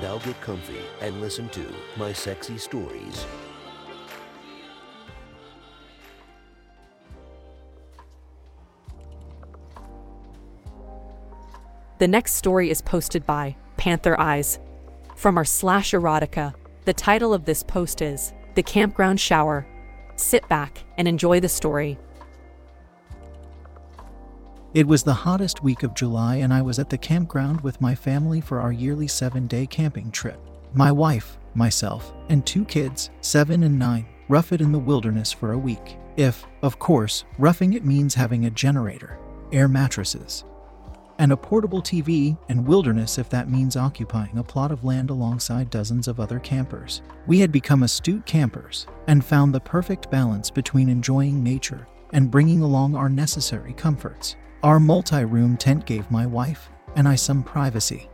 Now get comfy and listen to my sexy stories. The next story is posted by Panther Eyes. From our slash erotica, the title of this post is The Campground Shower. Sit back and enjoy the story. It was the hottest week of July, and I was at the campground with my family for our yearly seven day camping trip. My wife, myself, and two kids, seven and nine, rough it in the wilderness for a week. If, of course, roughing it means having a generator, air mattresses, and a portable TV, and wilderness if that means occupying a plot of land alongside dozens of other campers. We had become astute campers and found the perfect balance between enjoying nature and bringing along our necessary comforts. Our multi room tent gave my wife and I some privacy,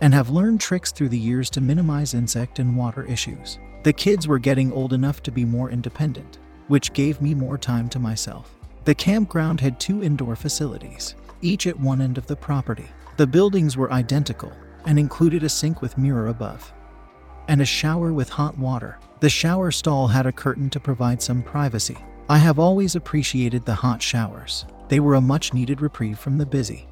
and have learned tricks through the years to minimize insect and water issues. The kids were getting old enough to be more independent, which gave me more time to myself. The campground had two indoor facilities each at one end of the property. The buildings were identical and included a sink with mirror above and a shower with hot water. The shower stall had a curtain to provide some privacy. I have always appreciated the hot showers. They were a much needed reprieve from the busy,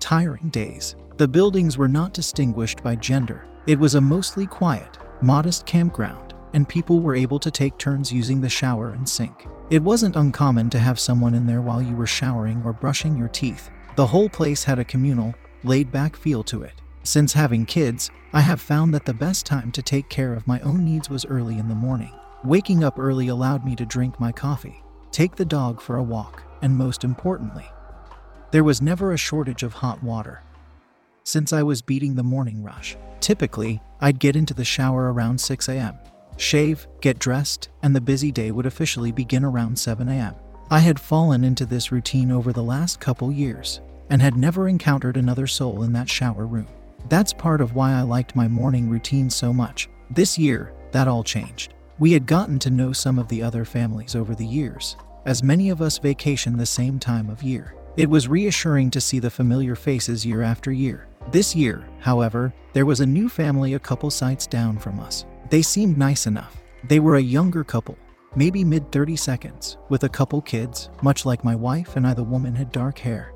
tiring days. The buildings were not distinguished by gender. It was a mostly quiet, modest campground, and people were able to take turns using the shower and sink. It wasn't uncommon to have someone in there while you were showering or brushing your teeth. The whole place had a communal, laid back feel to it. Since having kids, I have found that the best time to take care of my own needs was early in the morning. Waking up early allowed me to drink my coffee, take the dog for a walk, and most importantly, there was never a shortage of hot water. Since I was beating the morning rush, typically, I'd get into the shower around 6 a.m., shave, get dressed, and the busy day would officially begin around 7 a.m. I had fallen into this routine over the last couple years and had never encountered another soul in that shower room. That's part of why I liked my morning routine so much. This year, that all changed. We had gotten to know some of the other families over the years, as many of us vacation the same time of year. It was reassuring to see the familiar faces year after year. This year, however, there was a new family a couple sites down from us. They seemed nice enough. They were a younger couple, maybe mid 30 seconds, with a couple kids, much like my wife and I. The woman had dark hair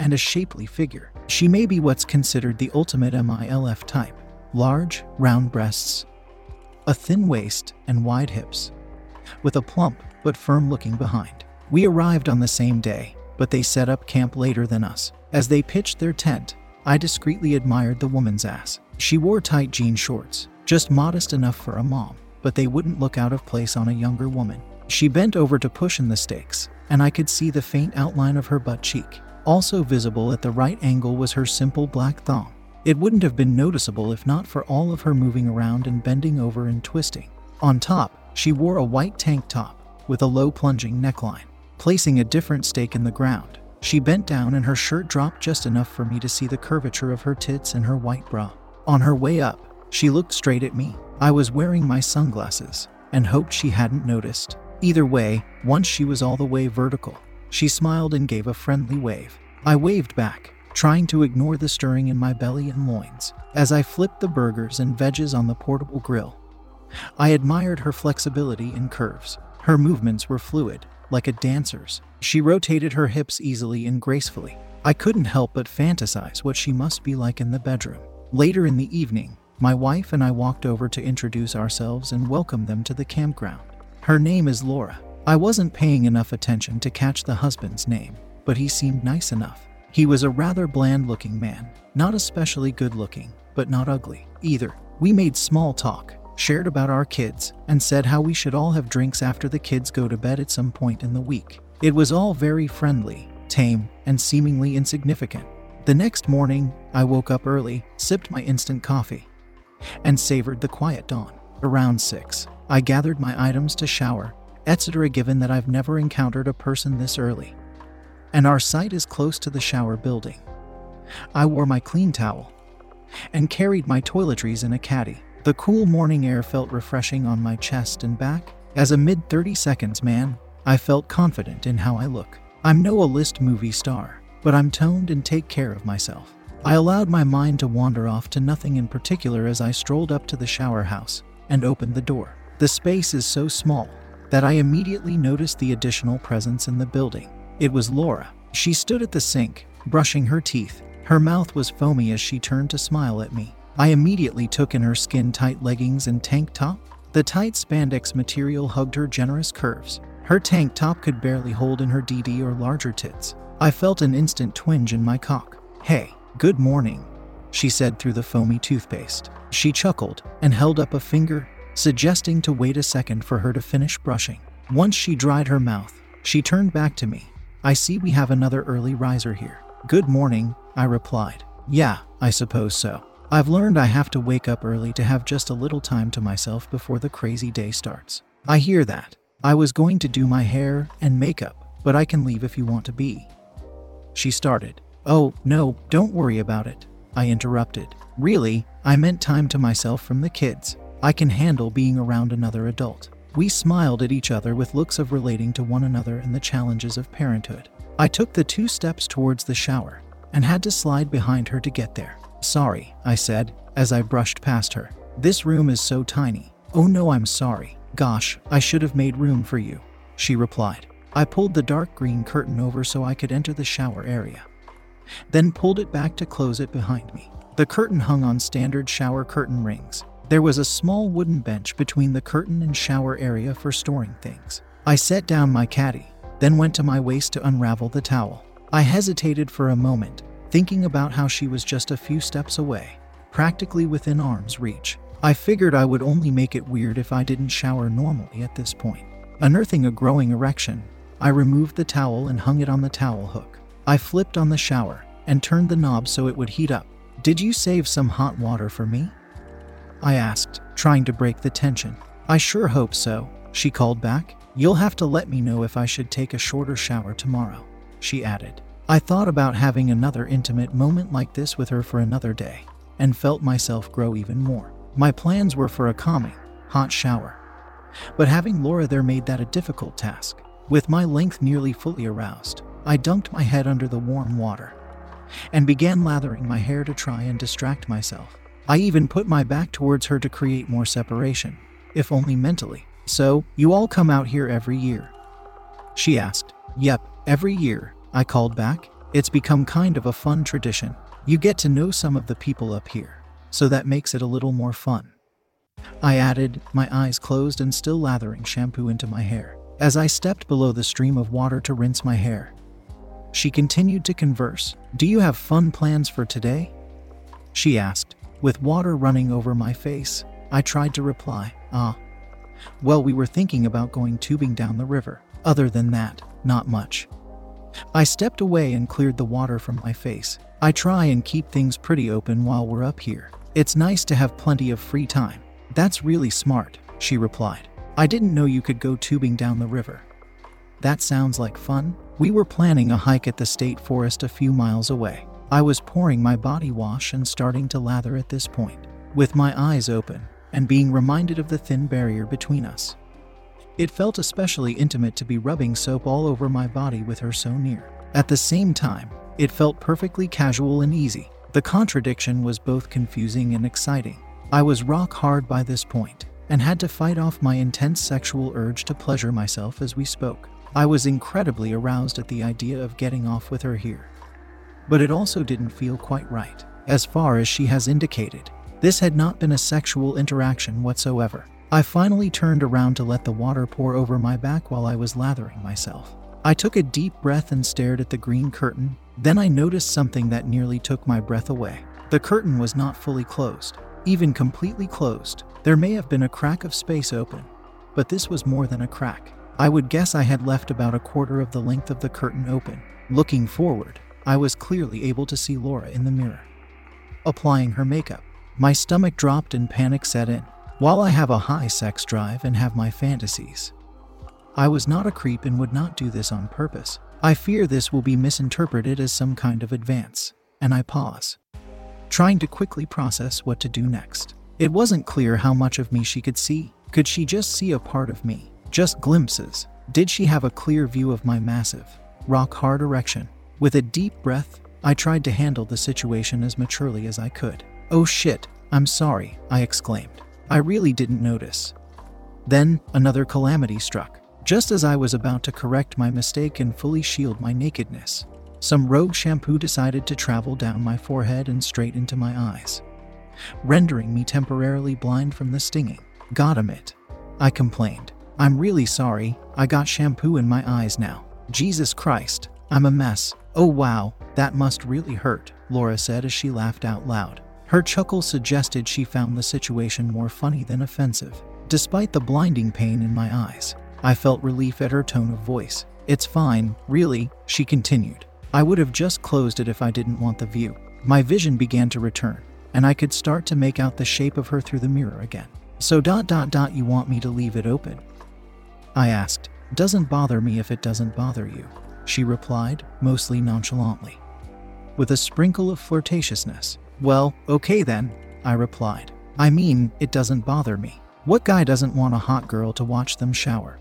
and a shapely figure. She may be what's considered the ultimate MILF type large, round breasts, a thin waist, and wide hips, with a plump but firm looking behind. We arrived on the same day, but they set up camp later than us. As they pitched their tent, I discreetly admired the woman's ass. She wore tight jean shorts, just modest enough for a mom, but they wouldn't look out of place on a younger woman. She bent over to push in the stakes, and I could see the faint outline of her butt cheek. Also visible at the right angle was her simple black thong. It wouldn't have been noticeable if not for all of her moving around and bending over and twisting. On top, she wore a white tank top with a low plunging neckline. Placing a different stake in the ground, she bent down and her shirt dropped just enough for me to see the curvature of her tits and her white bra. On her way up, she looked straight at me. I was wearing my sunglasses and hoped she hadn't noticed. Either way, once she was all the way vertical, she smiled and gave a friendly wave. I waved back, trying to ignore the stirring in my belly and loins. As I flipped the burgers and veggies on the portable grill, I admired her flexibility and curves. Her movements were fluid, like a dancer's. She rotated her hips easily and gracefully. I couldn't help but fantasize what she must be like in the bedroom. Later in the evening, my wife and I walked over to introduce ourselves and welcome them to the campground. Her name is Laura. I wasn't paying enough attention to catch the husband's name, but he seemed nice enough. He was a rather bland looking man, not especially good looking, but not ugly either. We made small talk, shared about our kids, and said how we should all have drinks after the kids go to bed at some point in the week. It was all very friendly, tame, and seemingly insignificant. The next morning, I woke up early, sipped my instant coffee, and savored the quiet dawn. Around 6, I gathered my items to shower, etc. given that I've never encountered a person this early. And our site is close to the shower building. I wore my clean towel and carried my toiletries in a caddy. The cool morning air felt refreshing on my chest and back. As a mid 30 seconds man, I felt confident in how I look. I'm no A list movie star, but I'm toned and take care of myself. I allowed my mind to wander off to nothing in particular as I strolled up to the shower house and opened the door. The space is so small that I immediately noticed the additional presence in the building. It was Laura. She stood at the sink, brushing her teeth. Her mouth was foamy as she turned to smile at me. I immediately took in her skin tight leggings and tank top. The tight spandex material hugged her generous curves. Her tank top could barely hold in her DD or larger tits. I felt an instant twinge in my cock. Hey, good morning, she said through the foamy toothpaste. She chuckled and held up a finger, suggesting to wait a second for her to finish brushing. Once she dried her mouth, she turned back to me. I see we have another early riser here. Good morning, I replied. Yeah, I suppose so. I've learned I have to wake up early to have just a little time to myself before the crazy day starts. I hear that. I was going to do my hair and makeup, but I can leave if you want to be. She started. Oh, no, don't worry about it. I interrupted. Really, I meant time to myself from the kids. I can handle being around another adult. We smiled at each other with looks of relating to one another and the challenges of parenthood. I took the two steps towards the shower and had to slide behind her to get there. Sorry, I said, as I brushed past her. This room is so tiny. Oh no, I'm sorry. Gosh, I should have made room for you, she replied. I pulled the dark green curtain over so I could enter the shower area, then pulled it back to close it behind me. The curtain hung on standard shower curtain rings. There was a small wooden bench between the curtain and shower area for storing things. I set down my caddy, then went to my waist to unravel the towel. I hesitated for a moment, thinking about how she was just a few steps away, practically within arm's reach. I figured I would only make it weird if I didn't shower normally at this point. Unearthing a growing erection, I removed the towel and hung it on the towel hook. I flipped on the shower and turned the knob so it would heat up. Did you save some hot water for me? I asked, trying to break the tension. I sure hope so, she called back. You'll have to let me know if I should take a shorter shower tomorrow, she added. I thought about having another intimate moment like this with her for another day, and felt myself grow even more. My plans were for a calming, hot shower, but having Laura there made that a difficult task. With my length nearly fully aroused, I dunked my head under the warm water and began lathering my hair to try and distract myself. I even put my back towards her to create more separation, if only mentally. So, you all come out here every year? She asked. Yep, every year, I called back. It's become kind of a fun tradition. You get to know some of the people up here, so that makes it a little more fun. I added, my eyes closed and still lathering shampoo into my hair. As I stepped below the stream of water to rinse my hair, she continued to converse. Do you have fun plans for today? She asked, with water running over my face. I tried to reply, Ah. Well, we were thinking about going tubing down the river. Other than that, not much. I stepped away and cleared the water from my face. I try and keep things pretty open while we're up here. It's nice to have plenty of free time. That's really smart, she replied. I didn't know you could go tubing down the river. That sounds like fun. We were planning a hike at the state forest a few miles away. I was pouring my body wash and starting to lather at this point, with my eyes open and being reminded of the thin barrier between us. It felt especially intimate to be rubbing soap all over my body with her so near. At the same time, it felt perfectly casual and easy. The contradiction was both confusing and exciting. I was rock hard by this point and had to fight off my intense sexual urge to pleasure myself as we spoke. I was incredibly aroused at the idea of getting off with her here. But it also didn't feel quite right. As far as she has indicated, this had not been a sexual interaction whatsoever. I finally turned around to let the water pour over my back while I was lathering myself. I took a deep breath and stared at the green curtain. Then I noticed something that nearly took my breath away. The curtain was not fully closed, even completely closed. There may have been a crack of space open, but this was more than a crack. I would guess I had left about a quarter of the length of the curtain open. Looking forward, I was clearly able to see Laura in the mirror, applying her makeup. My stomach dropped and panic set in. While I have a high sex drive and have my fantasies, I was not a creep and would not do this on purpose. I fear this will be misinterpreted as some kind of advance, and I pause, trying to quickly process what to do next. It wasn't clear how much of me she could see. Could she just see a part of me? Just glimpses? Did she have a clear view of my massive, rock hard erection? With a deep breath, I tried to handle the situation as maturely as I could. Oh shit, I'm sorry, I exclaimed. I really didn't notice. Then, another calamity struck. Just as I was about to correct my mistake and fully shield my nakedness, some rogue shampoo decided to travel down my forehead and straight into my eyes, rendering me temporarily blind from the stinging. Him it. I complained. I'm really sorry, I got shampoo in my eyes now. Jesus Christ, I'm a mess. Oh wow, that must really hurt, Laura said as she laughed out loud. Her chuckle suggested she found the situation more funny than offensive. Despite the blinding pain in my eyes, I felt relief at her tone of voice. It's fine, really, she continued. I would have just closed it if I didn't want the view. My vision began to return, and I could start to make out the shape of her through the mirror again. So dot dot dot you want me to leave it open? I asked. Doesn't bother me if it doesn't bother you, she replied, mostly nonchalantly. With a sprinkle of flirtatiousness. Well, okay then, I replied. I mean, it doesn't bother me. What guy doesn't want a hot girl to watch them shower?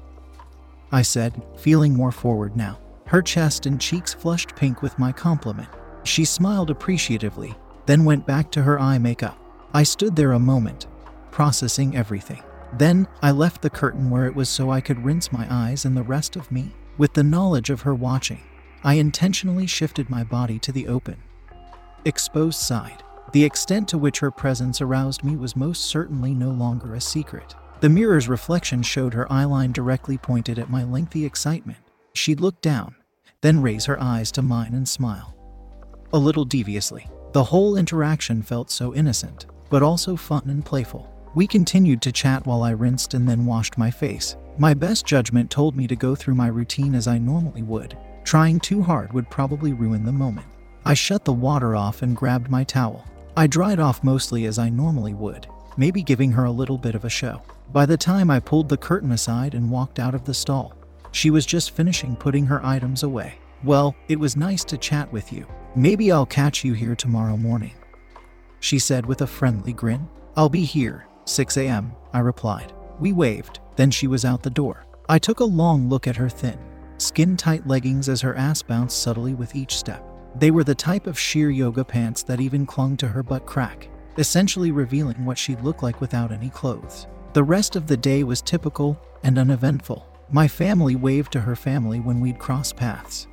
I said, feeling more forward now. Her chest and cheeks flushed pink with my compliment. She smiled appreciatively, then went back to her eye makeup. I stood there a moment, processing everything. Then I left the curtain where it was so I could rinse my eyes and the rest of me. With the knowledge of her watching, I intentionally shifted my body to the open, exposed side. The extent to which her presence aroused me was most certainly no longer a secret. The mirror's reflection showed her eyeline directly pointed at my lengthy excitement. She'd look down, then raise her eyes to mine and smile. A little deviously. The whole interaction felt so innocent, but also fun and playful. We continued to chat while I rinsed and then washed my face. My best judgment told me to go through my routine as I normally would. Trying too hard would probably ruin the moment. I shut the water off and grabbed my towel. I dried off mostly as I normally would, maybe giving her a little bit of a show. By the time I pulled the curtain aside and walked out of the stall, she was just finishing putting her items away. Well, it was nice to chat with you. Maybe I'll catch you here tomorrow morning. She said with a friendly grin. I'll be here, 6 a.m., I replied. We waved, then she was out the door. I took a long look at her thin, skin tight leggings as her ass bounced subtly with each step. They were the type of sheer yoga pants that even clung to her butt crack, essentially revealing what she looked like without any clothes. The rest of the day was typical and uneventful. My family waved to her family when we'd cross paths.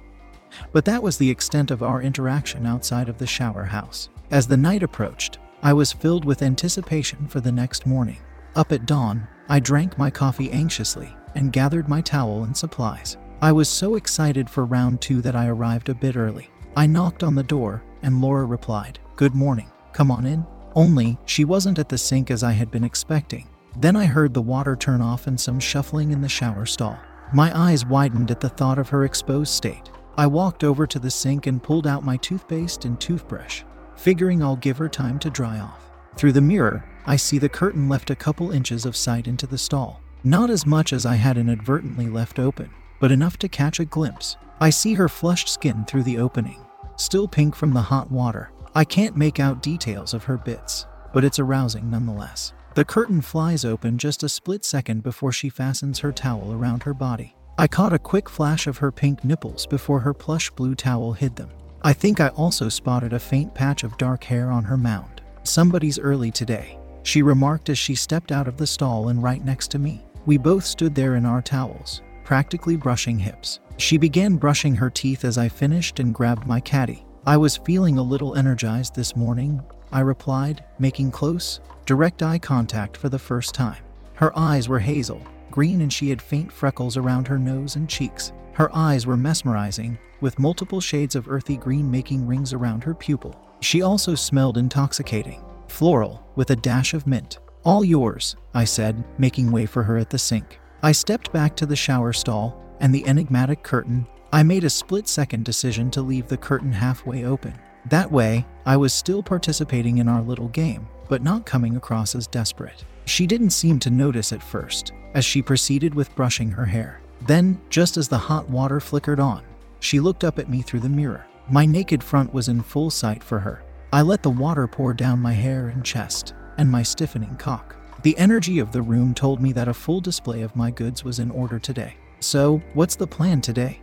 But that was the extent of our interaction outside of the shower house. As the night approached, I was filled with anticipation for the next morning. Up at dawn, I drank my coffee anxiously and gathered my towel and supplies. I was so excited for round two that I arrived a bit early. I knocked on the door, and Laura replied, Good morning, come on in. Only, she wasn't at the sink as I had been expecting. Then I heard the water turn off and some shuffling in the shower stall. My eyes widened at the thought of her exposed state. I walked over to the sink and pulled out my toothpaste and toothbrush, figuring I'll give her time to dry off. Through the mirror, I see the curtain left a couple inches of sight into the stall. Not as much as I had inadvertently left open, but enough to catch a glimpse. I see her flushed skin through the opening, still pink from the hot water. I can't make out details of her bits, but it's arousing nonetheless. The curtain flies open just a split second before she fastens her towel around her body. I caught a quick flash of her pink nipples before her plush blue towel hid them. I think I also spotted a faint patch of dark hair on her mound. Somebody's early today, she remarked as she stepped out of the stall and right next to me. We both stood there in our towels, practically brushing hips. She began brushing her teeth as I finished and grabbed my caddy. I was feeling a little energized this morning, I replied, making close, direct eye contact for the first time. Her eyes were hazel, green, and she had faint freckles around her nose and cheeks. Her eyes were mesmerizing, with multiple shades of earthy green making rings around her pupil. She also smelled intoxicating, floral, with a dash of mint. All yours, I said, making way for her at the sink. I stepped back to the shower stall, and the enigmatic curtain. I made a split second decision to leave the curtain halfway open. That way, I was still participating in our little game, but not coming across as desperate. She didn't seem to notice at first, as she proceeded with brushing her hair. Then, just as the hot water flickered on, she looked up at me through the mirror. My naked front was in full sight for her. I let the water pour down my hair and chest, and my stiffening cock. The energy of the room told me that a full display of my goods was in order today. So, what's the plan today?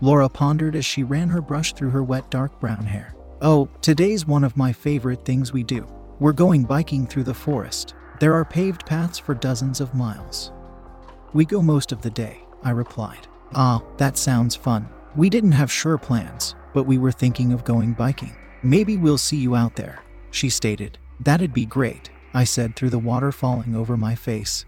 Laura pondered as she ran her brush through her wet dark brown hair. Oh, today's one of my favorite things we do. We're going biking through the forest. There are paved paths for dozens of miles. We go most of the day, I replied. Ah, that sounds fun. We didn't have sure plans, but we were thinking of going biking. Maybe we'll see you out there, she stated. That'd be great, I said through the water falling over my face.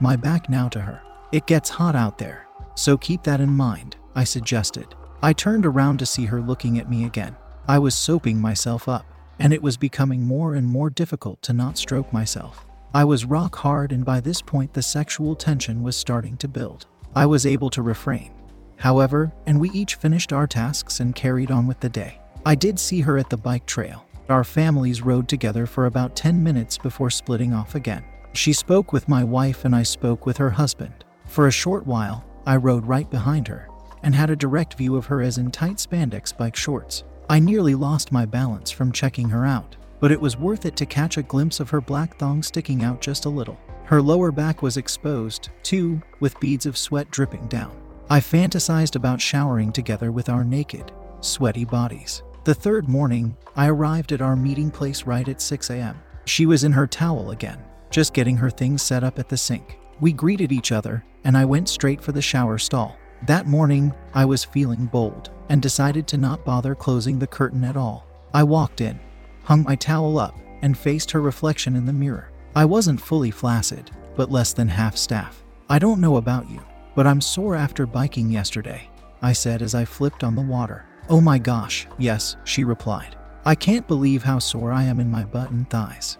My back now to her. It gets hot out there, so keep that in mind, I suggested. I turned around to see her looking at me again. I was soaping myself up, and it was becoming more and more difficult to not stroke myself. I was rock hard, and by this point, the sexual tension was starting to build. I was able to refrain. However, and we each finished our tasks and carried on with the day. I did see her at the bike trail. Our families rode together for about 10 minutes before splitting off again. She spoke with my wife, and I spoke with her husband. For a short while, I rode right behind her and had a direct view of her as in tight spandex bike shorts. I nearly lost my balance from checking her out but it was worth it to catch a glimpse of her black thong sticking out just a little. Her lower back was exposed, too, with beads of sweat dripping down. I fantasized about showering together with our naked, sweaty bodies. The third morning, I arrived at our meeting place right at 6 a.m. She was in her towel again, just getting her things set up at the sink. We greeted each other, and I went straight for the shower stall. That morning, I was feeling bold and decided to not bother closing the curtain at all. I walked in, hung my towel up, and faced her reflection in the mirror. I wasn't fully flaccid, but less than half staff. I don't know about you, but I'm sore after biking yesterday, I said as I flipped on the water. Oh my gosh, yes, she replied. I can't believe how sore I am in my butt and thighs.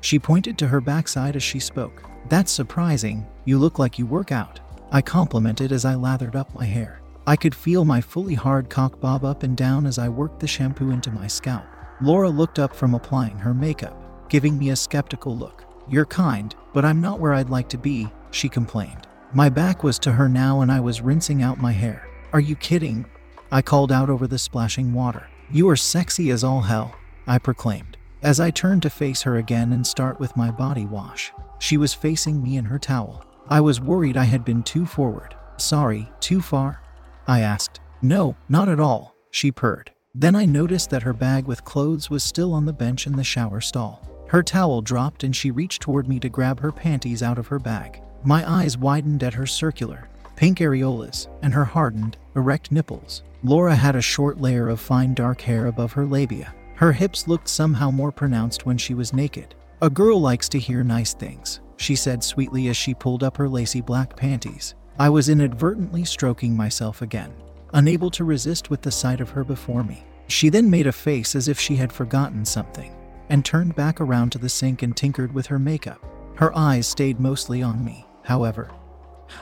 She pointed to her backside as she spoke. That's surprising, you look like you work out. I complimented as I lathered up my hair. I could feel my fully hard cock bob up and down as I worked the shampoo into my scalp. Laura looked up from applying her makeup, giving me a skeptical look. You're kind, but I'm not where I'd like to be, she complained. My back was to her now and I was rinsing out my hair. Are you kidding? I called out over the splashing water. You are sexy as all hell, I proclaimed. As I turned to face her again and start with my body wash, she was facing me in her towel. I was worried I had been too forward. Sorry, too far? I asked. No, not at all, she purred. Then I noticed that her bag with clothes was still on the bench in the shower stall. Her towel dropped and she reached toward me to grab her panties out of her bag. My eyes widened at her circular, pink areolas and her hardened, erect nipples. Laura had a short layer of fine dark hair above her labia. Her hips looked somehow more pronounced when she was naked. A girl likes to hear nice things, she said sweetly as she pulled up her lacy black panties. I was inadvertently stroking myself again unable to resist with the sight of her before me. She then made a face as if she had forgotten something, and turned back around to the sink and tinkered with her makeup. Her eyes stayed mostly on me, however,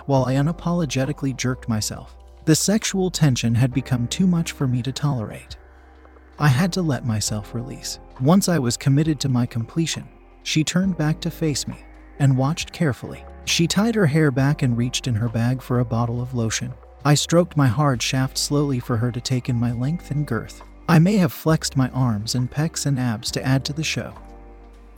while I unapologetically jerked myself. The sexual tension had become too much for me to tolerate. I had to let myself release. Once I was committed to my completion, she turned back to face me and watched carefully. She tied her hair back and reached in her bag for a bottle of lotion. I stroked my hard shaft slowly for her to take in my length and girth. I may have flexed my arms and pecs and abs to add to the show.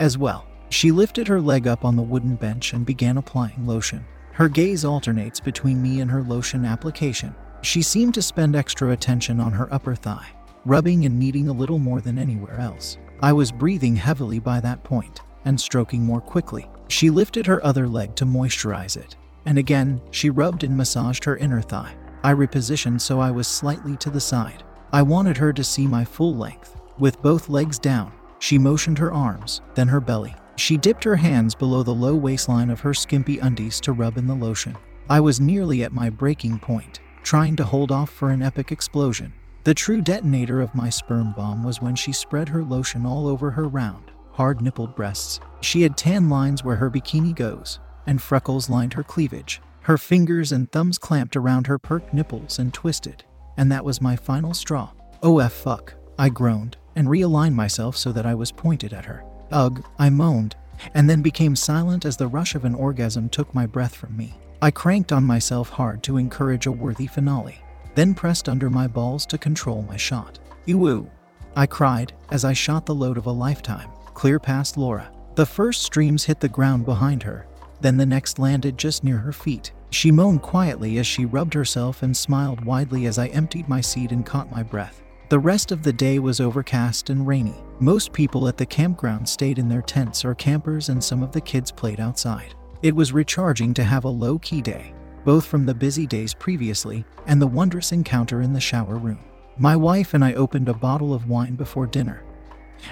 As well, she lifted her leg up on the wooden bench and began applying lotion. Her gaze alternates between me and her lotion application. She seemed to spend extra attention on her upper thigh, rubbing and kneading a little more than anywhere else. I was breathing heavily by that point and stroking more quickly. She lifted her other leg to moisturize it and again, she rubbed and massaged her inner thigh. I repositioned so I was slightly to the side. I wanted her to see my full length. With both legs down, she motioned her arms, then her belly. She dipped her hands below the low waistline of her skimpy undies to rub in the lotion. I was nearly at my breaking point, trying to hold off for an epic explosion. The true detonator of my sperm bomb was when she spread her lotion all over her round, hard nippled breasts. She had tan lines where her bikini goes, and freckles lined her cleavage. Her fingers and thumbs clamped around her perked nipples and twisted, and that was my final straw. Oh, F fuck, I groaned and realigned myself so that I was pointed at her. Ugh, I moaned, and then became silent as the rush of an orgasm took my breath from me. I cranked on myself hard to encourage a worthy finale, then pressed under my balls to control my shot. Ew! I cried as I shot the load of a lifetime, clear past Laura. The first streams hit the ground behind her, then the next landed just near her feet. She moaned quietly as she rubbed herself and smiled widely as I emptied my seat and caught my breath. The rest of the day was overcast and rainy. Most people at the campground stayed in their tents or campers, and some of the kids played outside. It was recharging to have a low key day, both from the busy days previously and the wondrous encounter in the shower room. My wife and I opened a bottle of wine before dinner,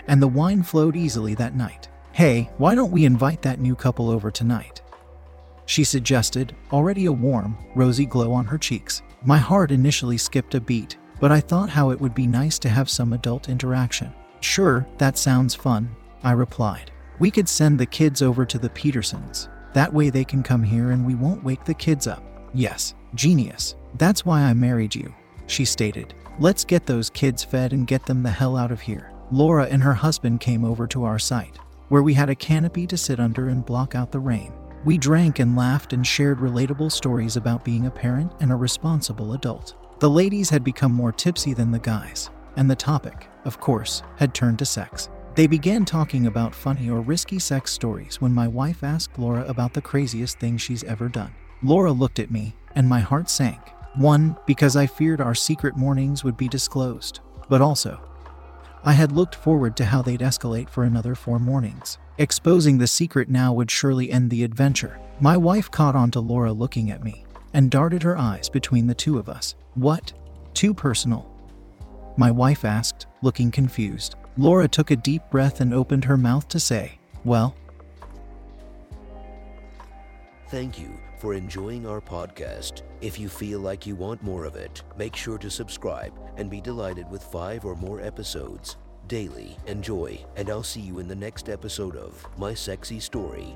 and the wine flowed easily that night. Hey, why don't we invite that new couple over tonight? She suggested, already a warm, rosy glow on her cheeks. My heart initially skipped a beat, but I thought how it would be nice to have some adult interaction. Sure, that sounds fun, I replied. We could send the kids over to the Petersons. That way they can come here and we won't wake the kids up. Yes, genius. That's why I married you, she stated. Let's get those kids fed and get them the hell out of here. Laura and her husband came over to our site, where we had a canopy to sit under and block out the rain. We drank and laughed and shared relatable stories about being a parent and a responsible adult. The ladies had become more tipsy than the guys, and the topic, of course, had turned to sex. They began talking about funny or risky sex stories when my wife asked Laura about the craziest thing she's ever done. Laura looked at me, and my heart sank. One, because I feared our secret mornings would be disclosed, but also, I had looked forward to how they'd escalate for another four mornings. Exposing the secret now would surely end the adventure. My wife caught on to Laura looking at me and darted her eyes between the two of us. What? Too personal? My wife asked, looking confused. Laura took a deep breath and opened her mouth to say, Well, Thank you for enjoying our podcast. If you feel like you want more of it, make sure to subscribe and be delighted with five or more episodes daily. Enjoy, and I'll see you in the next episode of My Sexy Story.